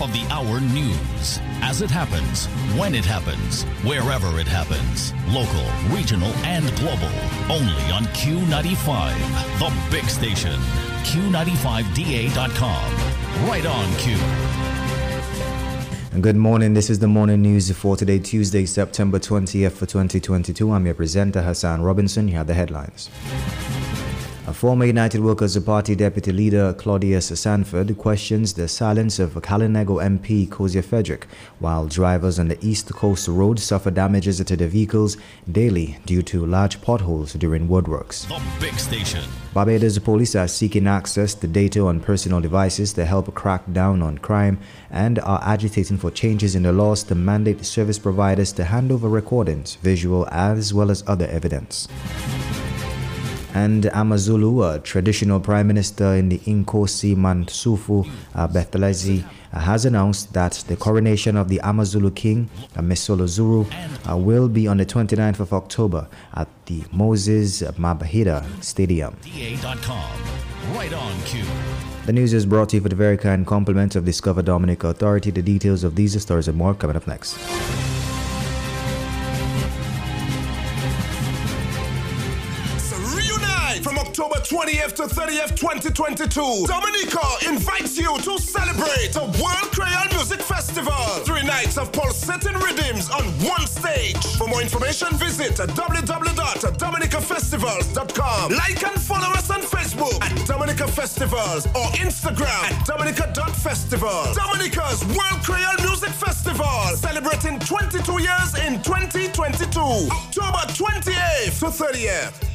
top of the hour news as it happens, when it happens, wherever it happens. Local, regional, and global. Only on Q95, the big station. Q95DA.com. Right on Q. Good morning. This is the morning news for today, Tuesday, September 20th for 2022. I'm your presenter, Hassan Robinson. Here are the headlines. A former United Workers Party deputy leader, Claudius Sanford, questions the silence of Kalinago MP Cozier Frederick, while drivers on the East Coast Road suffer damages to their vehicles daily due to large potholes during woodworks. The big station. Barbados police are seeking access to data on personal devices to help crack down on crime and are agitating for changes in the laws to mandate service providers to hand over recordings, visual as well as other evidence. And Amazulu, a traditional prime minister in the Inkosi Mangosuthu uh, Buthelezi, uh, has announced that the coronation of the Amazulu king, uh, Misuzulu, uh, will be on the 29th of October at the Moses Mabhida Stadium. Right on Q. The news is brought to you for the very kind compliments of Discover Dominica Authority. The details of these stories and more coming up next. 20th to 30th, 2022. Dominica invites you to celebrate the World Creole Music Festival. Three nights of pulsating rhythms on one stage. For more information, visit www.dominicafestivals.com. Like and follow us on Facebook at Dominica Festivals or Instagram at Dominica.festival. Dominica's World Creole Music Festival, celebrating 22 years in 2022. October 28th to 30th.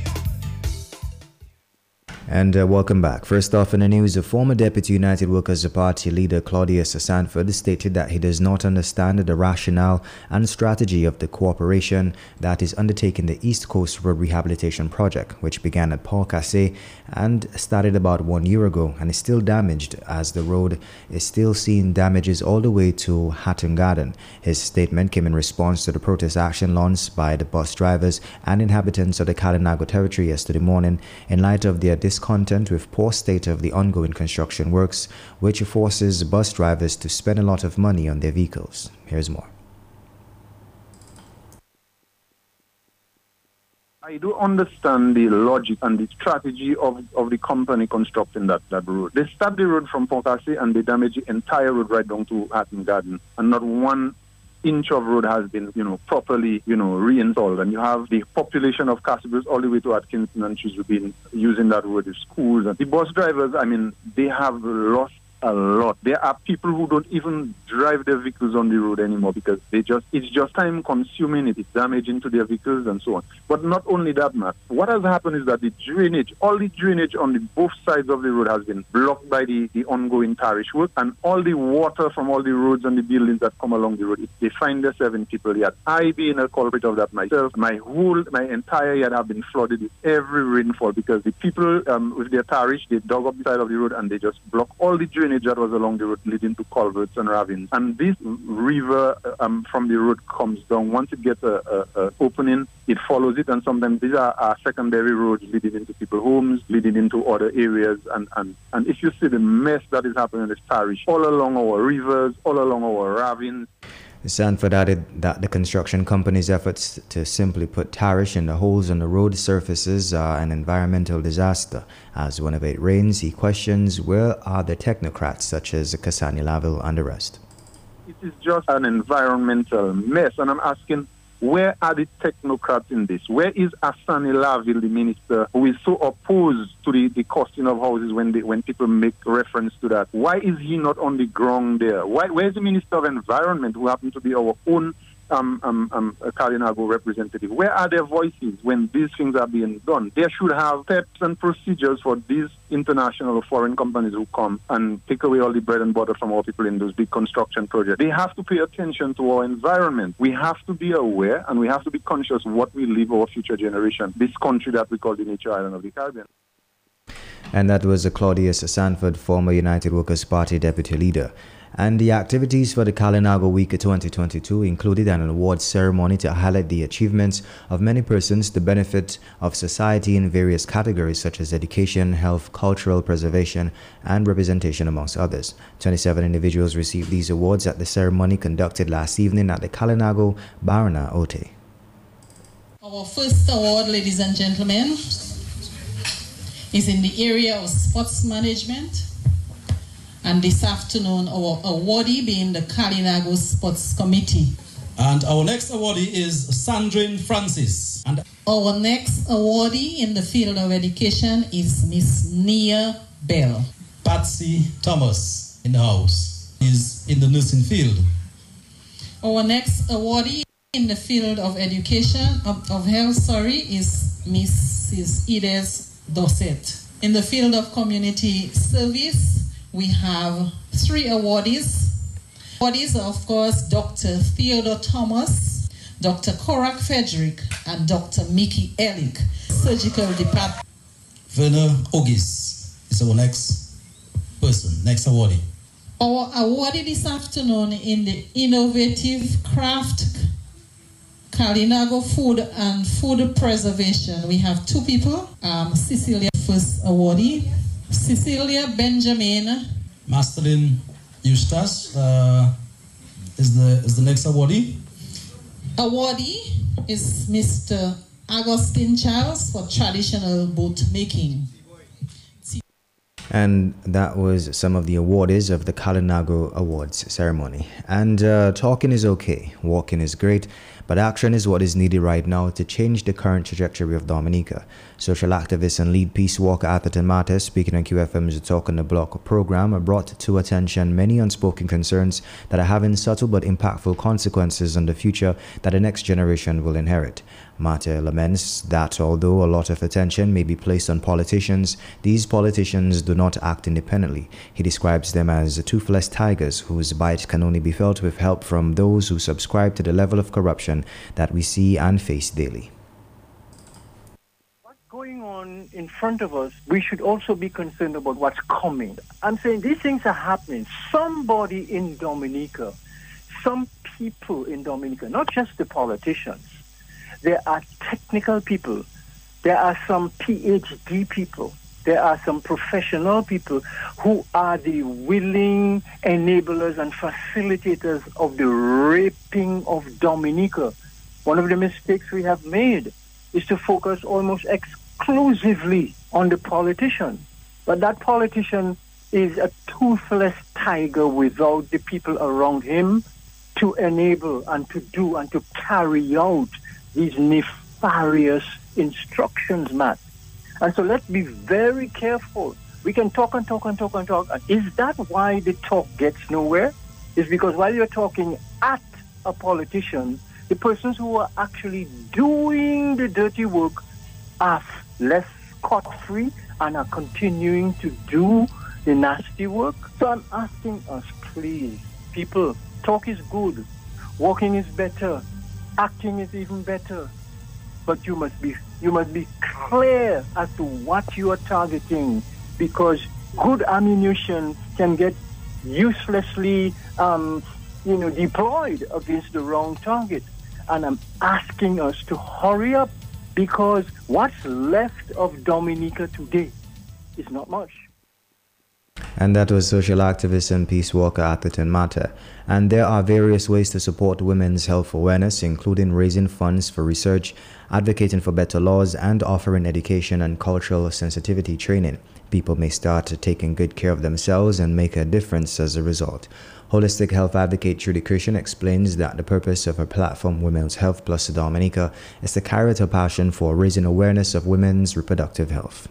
And uh, welcome back. First off, in the news, a former Deputy United Workers Party leader Claudius Sanford stated that he does not understand the rationale and strategy of the cooperation that is undertaking the East Coast Road Rehabilitation Project, which began at Pont Cassé and started about one year ago and is still damaged as the road is still seeing damages all the way to Hatton Garden. His statement came in response to the protest action launched by the bus drivers and inhabitants of the Kalinago territory yesterday morning in light of their discontent with poor state of the ongoing construction works, which forces bus drivers to spend a lot of money on their vehicles. Here's more. I do understand the logic and the strategy of, of the company constructing that, that road. They start the road from Pont Cassé and they damage the entire road right down to Hatton Garden. And not one inch of road has been, you know, properly, you know, reinstalled. And you have the population of Castle Bruce all the way to Atkinson and she's been using that road as schools. And the bus drivers, I mean, they have lost a lot. There are people who don't even drive their vehicles on the road anymore because they just it's just time consuming, it is damaging to their vehicles and so on. But not only that, Matt. What has happened is that the drainage, all the drainage on the both sides of the road has been blocked by the, the ongoing parish work and all the water from all the roads and the buildings that come along the road, it, they find themselves in people yard. I being a culprit of that myself, my whole my entire yard have been flooded with every rainfall because the people um, with their parish they dug up the side of the road and they just block all the drainage that was along the road leading to culverts and ravines. And this river um, from the road comes down. Once it gets a opening, it follows it, and sometimes these are, are secondary roads leading into people's homes, leading into other areas. And, and, and if you see the mess that is happening in this parish, all along our rivers, all along our ravines, Sanford added that the construction company's efforts to simply put tarish in the holes on the road surfaces are an environmental disaster. As whenever it rains, he questions where are the technocrats such as Cassani Laville and the rest. it is just an environmental mess. And I'm asking, where are the technocrats in this? Where is Asani Laville, the minister, who is so opposed to the, the costing of houses when they, when people make reference to that? Why is he not on the ground there? Why, where is the minister of environment, who happens to be our own um, um, um, Kalinago representative? Where are their voices when these things are being done? They should have steps and procedures for these international or foreign companies who come and take away all the bread and butter from our people in those big construction projects. They have to pay attention to our environment. We have to be aware and we have to be conscious what we leave our future generation, this country that we call the nature island of the Caribbean. And that was Claudius Sanford, former United Workers' Party deputy leader. And the activities for the Kalinago Week 2022 included an awards ceremony to highlight the achievements of many persons to benefit of society in various categories such as education, health, cultural preservation, and representation amongst others. 27 individuals received these awards at the ceremony conducted last evening at the Kalinago Barana Autê. Our first award, ladies and gentlemen, is in the area of sports management and this afternoon, our awardee being the Kalinago Sports Committee. And our next awardee is Sandrine Francis. And our next awardee in the field of education is Miss Nia Bell. Patsy Thomas in the house is in the nursing field. Our next awardee in the field of education, of, of health, sorry, is Mrs. Edith Dorset. In the field of community service, we have three awardees. Awardees are, of course, Dr. Theodore Thomas, Dr. Korak Frederick, and Dr. Mickey Ellick, Surgical Department. Werner Ogis is our next person, next awardee. Our awardee this afternoon in the Innovative Craft Kalinago Food and Food Preservation. We have two people. Um, Cecilia, first awardee, Cecilia Benjamin. Masterlin Eustace uh, is the is the next awardee. Awardee is Mr. Augustine Charles for traditional boat making. And that was some of the awardees of the Kalinago Awards ceremony. And uh, talking is okay, walking is great, but action is what is needed right now to change the current trajectory of Dominica. Social activist and lead peace walker Atherton Martin, speaking on QFM's Talk on the Block program, brought to attention many unspoken concerns that are having subtle but impactful consequences on the future that the next generation will inherit. Martin laments that although a lot of attention may be placed on politicians, these politicians do not act independently. He describes them as toothless tigers whose bite can only be felt with help from those who subscribe to the level of corruption that we see and face daily. What's going on in front of us, we should also be concerned about what's coming. I'm saying these things are happening. Somebody in Dominica, some people in Dominica, not just the politicians, there are technical people, there are some PhD people, there are some professional people who are the willing enablers and facilitators of the raping of Dominica. One of the mistakes we have made is to focus almost exclusively on the politician. But that politician is a toothless tiger without the people around him to enable and to do and to carry out these nefarious instructions, Matt. And so let's be very careful. We can talk and talk and talk and talk. Is that why the talk gets nowhere? Is because while you're talking at a politician, the persons who are actually doing the dirty work are less scot free and are continuing to do the nasty work. So I'm asking us, please, people, talk is good, walking is better, acting is even better. But you must be you must be clear as to what you are targeting because good ammunition can get uselessly um, you know deployed against the wrong target. And I'm asking us to hurry up because what's left of Dominica today is not much. And that was social activist and peace walker Atherton Martin. And there are various ways to support women's health awareness, including raising funds for research, advocating for better laws, and offering education and cultural sensitivity training. People may start taking good care of themselves and make a difference as a result. Holistic health advocate Trudy Christian explains that the purpose of her platform, Women's Health Plus Dominica, is to carry out her passion for raising awareness of women's reproductive health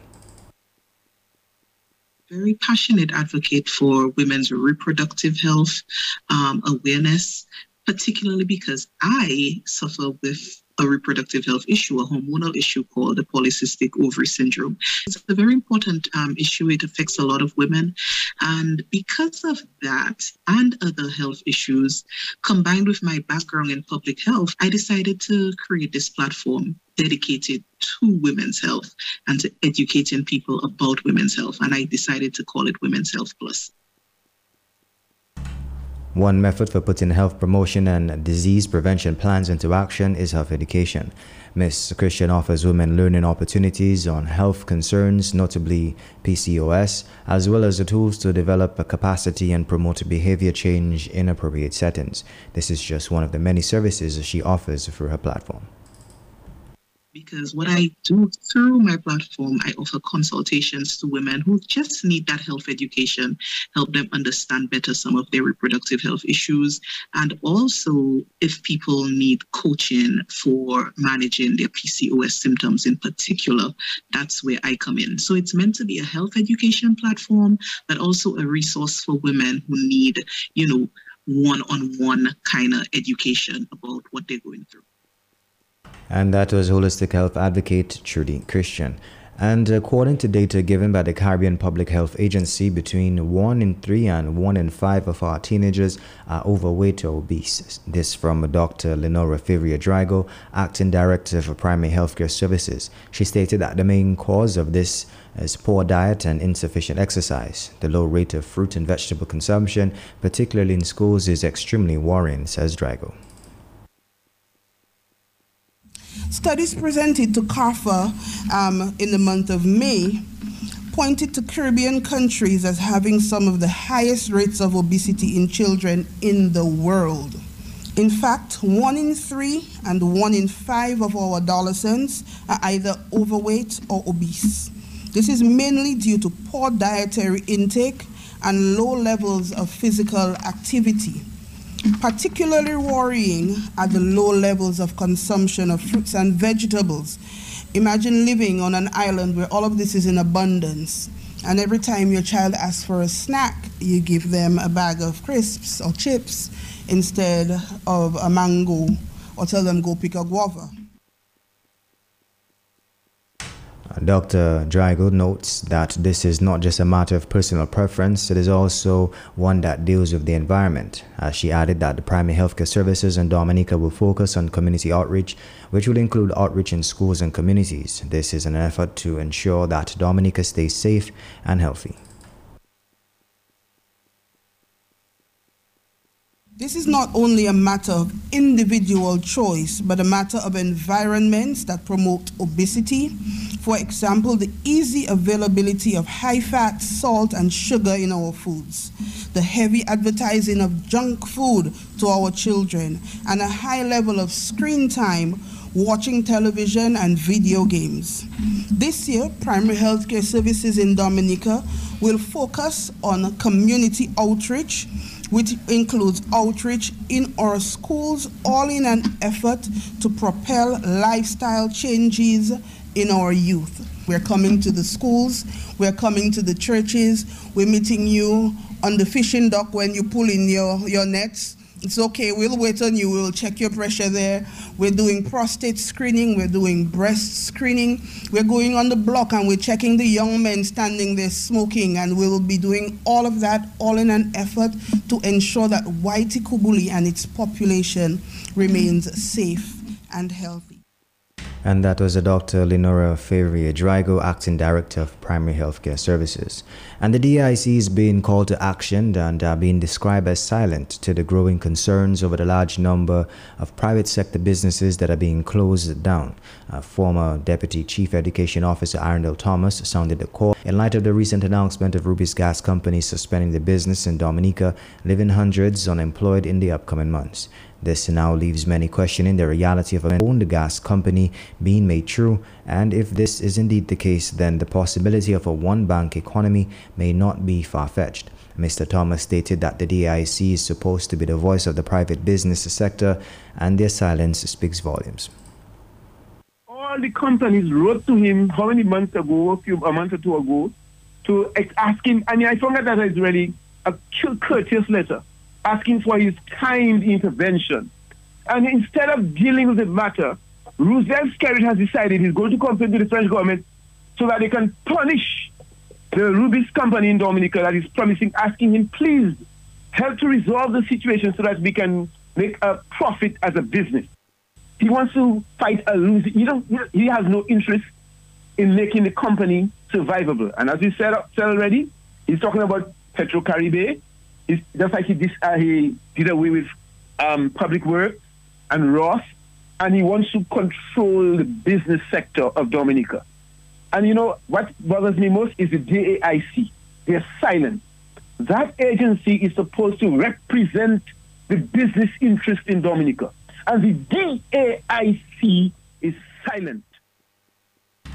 very passionate advocate for women's reproductive health um, awareness, particularly because I suffer with a reproductive health issue, a hormonal issue called the polycystic ovary syndrome. It's a very important um, issue. It affects a lot of women. And because of that and other health issues, combined with my background in public health, I decided to create this platform dedicated to women's health and to educating people about women's health. And I decided to call it Women's Health Plus. One method for putting health promotion and disease prevention plans into action is health education. Miss Christian offers women learning opportunities on health concerns, notably PCOS, as well as the tools to develop a capacity and promote behavior change in appropriate settings. This is just one of the many services she offers through her platform because what I do through my platform, I offer consultations to women who just need that health education, help them understand better some of their reproductive health issues, and also if people need coaching for managing their PCOS symptoms in particular, that's where I come in. So it's meant to be a health education platform, but also a resource for women who need, you know, one-on-one kind of education about what they're going through and that was holistic health advocate Trudy Christian. And according to data given by the Caribbean Public Health Agency, between 1 in 3 and 1 in 5 of our teenagers are overweight or obese. This from Dr. Lenora Favria Drago, Acting Director for Primary Healthcare Services. She stated that the main cause of this is poor diet and insufficient exercise. The low rate of fruit and vegetable consumption, particularly in schools, is extremely worrying, says Drago. Studies presented to CARPHA um, in the month of May pointed to Caribbean countries as having some of the highest rates of obesity in children in the world. In fact, one in three and one in five of our adolescents are either overweight or obese. This is mainly due to poor dietary intake and low levels of physical activity. Particularly worrying are the low levels of consumption of fruits and vegetables. Imagine living on an island where all of this is in abundance, and every time your child asks for a snack, you give them a bag of crisps or chips instead of a mango, or tell them go pick a guava. Uh, Dr. Drago notes that this is not just a matter of personal preference, it is also one that deals with the environment. As she added that the primary healthcare services in Dominica will focus on community outreach, which will include outreach in schools and communities. This is an effort to ensure that Dominica stays safe and healthy. This is not only a matter of individual choice, but a matter of environments that promote obesity. For example, the easy availability of high fat, salt, and sugar in our foods, the heavy advertising of junk food to our children, and a high level of screen time watching television and video games. This year, primary healthcare services in Dominica will focus on community outreach which includes outreach in our schools, all in an effort to propel lifestyle changes in our youth. We're coming to the schools, we're coming to the churches, we're meeting you on the fishing dock when you pull in your, your nets it's okay, we'll wait on you, we'll check your pressure there. We're doing prostate screening, we're doing breast screening. We're going on the block and we're checking the young men standing there smoking, and we will be doing all of that all in an effort to ensure that Waitukubuli and its population remains safe and healthy. And that was Dr. Lenora Favria Drago, Acting Director of Primary Healthcare Services. And the DIC is being called to action and are being described as silent to the growing concerns over the large number of private sector businesses that are being closed down. Uh, former Deputy Chief Education Officer Arundel Thomas sounded the call in light of the recent announcement of Rubis Gas Company suspending the business in Dominica, leaving hundreds unemployed in the upcoming months. This now leaves many questioning the reality of a owned gas company being made true, and if this is indeed the case, then the possibility of a one bank economy may not be far fetched. Mr. Thomas stated that the DIC is supposed to be the voice of the private business sector, and their silence speaks volumes. All the companies wrote to him how many months ago, a few a month or two ago, to ask him. I mean, I found that is really a courteous letter asking for his kind intervention. And instead of dealing with the matter, Roosevelt Skerrit has decided he's going to complain to the French government so that they can punish the Rubis company in Dominica that is promising, asking him, please help to resolve the situation so that we can make a profit as a business. He wants to fight a losing. He, don't, he has no interest in making the company survivable. And as we said, said already, he's talking about Petro Caribe, Just like he, dis, uh, he did away with um, public work and Ross, and he wants to control the business sector of Dominica. And you know what bothers me most is the DAIC. They're silent. That agency is supposed to represent the business interest in Dominica. And the DAIC is silent.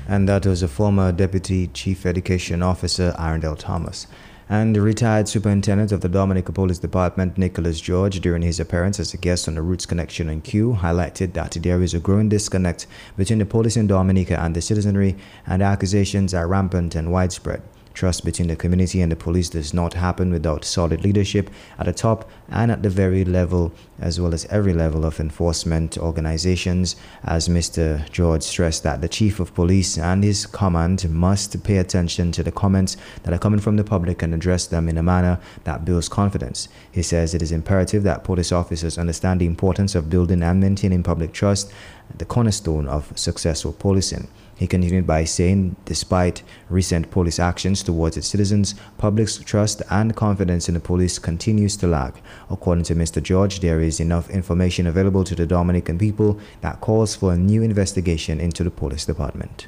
And that was a former Deputy Chief Education Officer, Arundel Thomas. And retired superintendent of the Dominica Police Department, Nicholas George, during his appearance as a guest on the Roots Connection and Q, highlighted that there is a growing disconnect between the police in Dominica and the citizenry, and accusations are rampant and widespread. Trust between the community and the police does not happen without solid leadership at the top and at the very level, as well as every level of enforcement organizations. As Mr. George stressed, that the chief of police and his command must pay attention to the comments that are coming from the public and address them in a manner that builds confidence. He says it is imperative that police officers understand the importance of building and maintaining public trust, the cornerstone of successful policing. He continued by saying, despite recent police actions towards its citizens, public's trust and confidence in the police continues to lag. According to Mr. George, there is enough information available to the Dominican people that calls for a new investigation into the police department.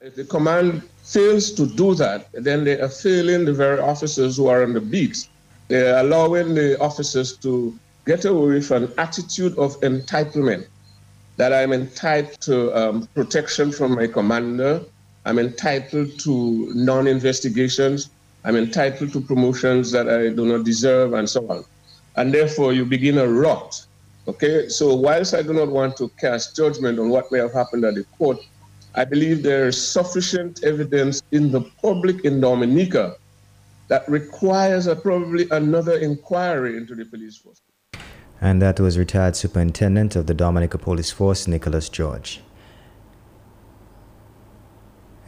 If the command fails to do that, then they are failing the very officers who are on the beats. They are allowing the officers to get away with an attitude of entitlement that I'm entitled to um, protection from my commander. I'm entitled to non investigations. I'm entitled to promotions that I do not deserve, and so on. And therefore, you begin a rot. Okay, so whilst I do not want to cast judgment on what may have happened at the court, I believe there is sufficient evidence in the public in Dominica that requires a, probably another inquiry into the police force and that was retired superintendent of the Dominica Police Force, Nicholas George.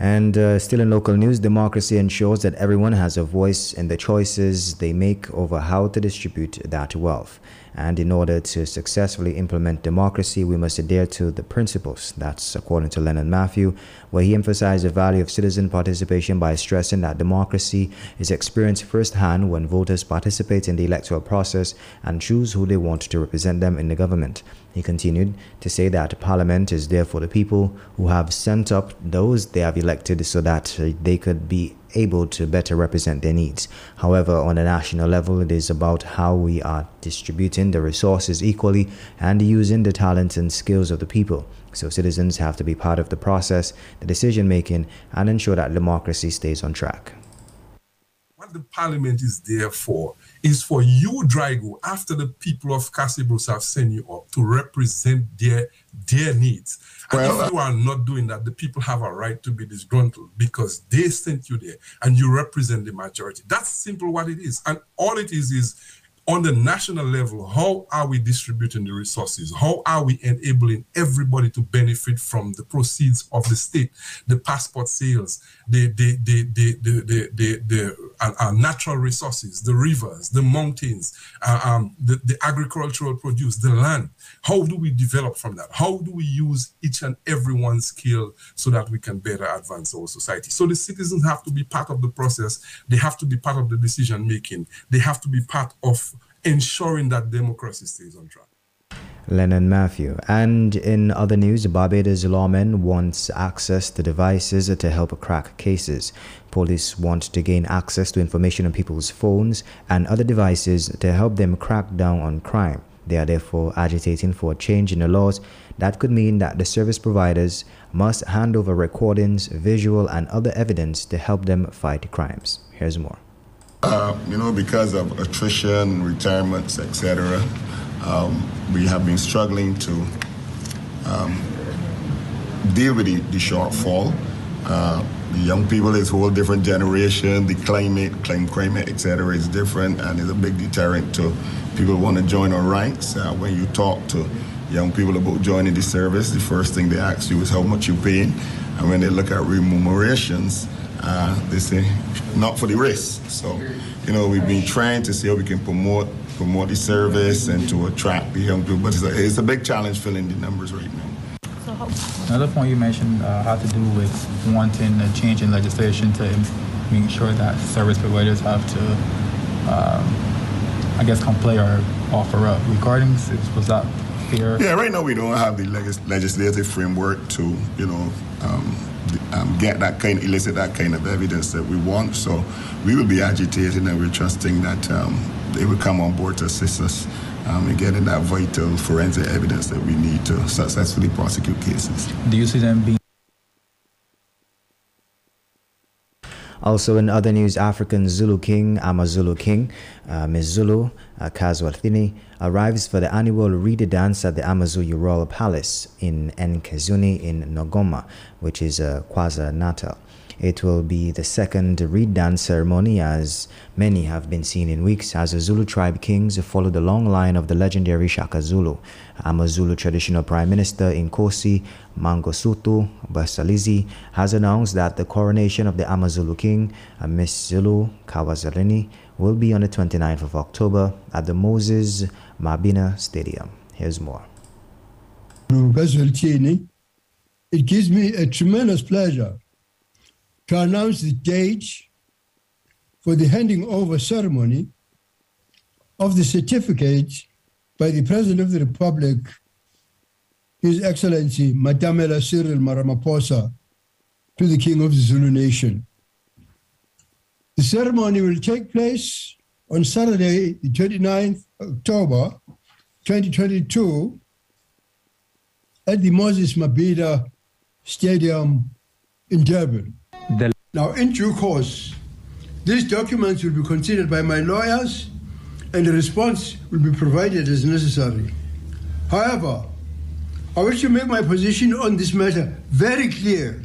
And uh, still in local news, democracy ensures that everyone has a voice in the choices they make over how to distribute that wealth. And in order to successfully implement democracy, we must adhere to the principles. That's according to Lennon Matthew, where he emphasized the value of citizen participation by stressing that democracy is experienced firsthand when voters participate in the electoral process and choose who they want to represent them in the government. He continued to say that Parliament is there for the people who have sent up those they have elected so that they could be able to better represent their needs. However, on a national level, it is about how we are distributing the resources equally and using the talents and skills of the people. So citizens have to be part of the process, the decision making, and ensure that democracy stays on track. What the parliament is there for is for you, Drago, after the people of Castle Bruce have sent you up to represent their their needs. And well, if you uh, are not doing that, the people have a right to be disgruntled because they sent you there and you represent the majority. That's simple what it is. And all it is is on the national level, how are we distributing the resources? How are we enabling everybody to benefit from the proceeds of the state, the passport sales, the the the the the the, the, the uh, uh, natural resources, the rivers, the mountains, uh, um, the, the agricultural produce, the land? How do we develop from that? How do we use each and every one skill so that we can better advance our society? So the citizens have to be part of the process. They have to be part of the decision making. They have to be part of ensuring that democracy stays on track. Lennon Matthew. And in other news, Barbados lawmen wants access to devices to help crack cases. Police want to gain access to information on people's phones and other devices to help them crack down on crime. They are therefore agitating for a change in the laws that could mean that the service providers must hand over recordings, visual, and other evidence to help them fight crimes. Here's more. Uh, you know, because of attrition, retirements, etc., um, we have been struggling to um, deal with the, the shortfall. Uh, the young people is a whole different generation. The climate, climate, climate, etc., is different, and it's a big deterrent to people want to join our ranks. Uh, when you talk to young people about joining the service, the first thing they ask you is how much you're paying, and when they look at remunerations, uh, they say not for the risk. So, you know, we've been trying to see how we can promote promote the service and to attract the young people, but it's a, it's a big challenge filling the numbers right now. Another point you mentioned uh, had to do with wanting a change in legislation to make sure that service providers have to um, I guess, can play or offer up regarding this? Was that fair? Yeah, right now we don't have the legis- legislative framework to, you know, um, um, get that kind, elicit that kind of evidence that we want. So we will be agitating and we're trusting that um, they will come on board to assist us um, in getting that vital forensic evidence that we need to successfully prosecute cases. Do you see them being Also, in other news, African Zulu King, Amazulu King, uh, Misuzulu uh, kaZwelithini, arrives for the annual Reed Dance at the Amazulu Royal Palace in Enkazuni in Nongoma, which is uh, KwaZulu Natal. It will be the second reed dance ceremony as many have been seen in weeks as the Zulu tribe kings follow the long line of the legendary Shaka Zulu. Amazulu traditional prime minister Inkosi Mangosuthu Buthelezi has announced that the coronation of the Amazulu king, Miss Zulu Kawazalini, will be on the 29th of October at the Moses Mabhida Stadium. Here's more. It gives me a tremendous pleasure to announce the date for the handing over ceremony of the certificate by the President of the Republic, His Excellency Matamela Cyril Ramaphosa, to the King of the Zulu Nation. The ceremony will take place on Saturday, the 29th October 2022 at the Moses Mabhida Stadium in Durban. The now, in due course, these documents will be considered by my lawyers and a response will be provided as necessary. However, I wish to make my position on this matter very clear,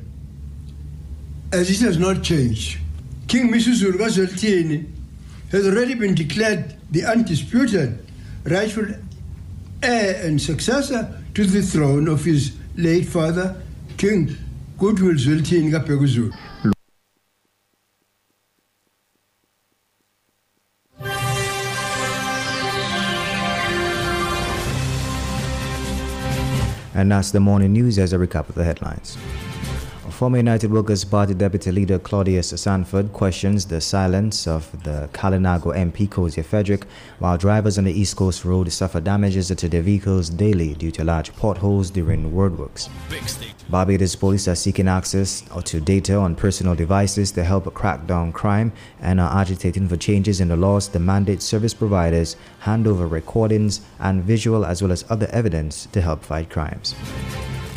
as it has not changed. King Misuzulu kaZwelithini has already been declared the undisputed rightful heir and successor to the throne of his late father, King Goodwill kaBhekuzulu. And that's the morning news as a recap of the headlines. Former United Workers' Party Deputy Leader Claudius Sanford questions the silence of the Kalinago MP Cozier Frederick, while drivers on the East Coast Road suffer damages to their vehicles daily due to large potholes during roadworks. Barbados police are seeking access to data on personal devices to help crack down crime and are agitating for changes in the laws to mandate service providers hand over recordings and visual as well as other evidence to help fight crimes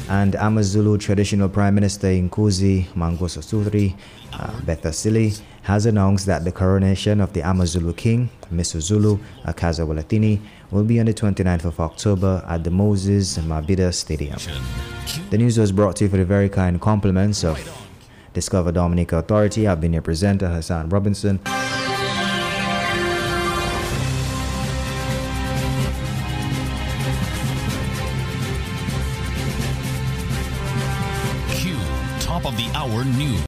and Amazulu traditional Prime Minister Inkosi Mangosuthu uh, Buthelezi has announced that the coronation of the Amazulu King, Mr. Zulu Kazawalathini, will be on the 29th of October at the Moses Mabhida Stadium. The news was brought to you for the very kind compliments of Discover Dominica Authority. I've been your presenter, Hassan Robinson. News.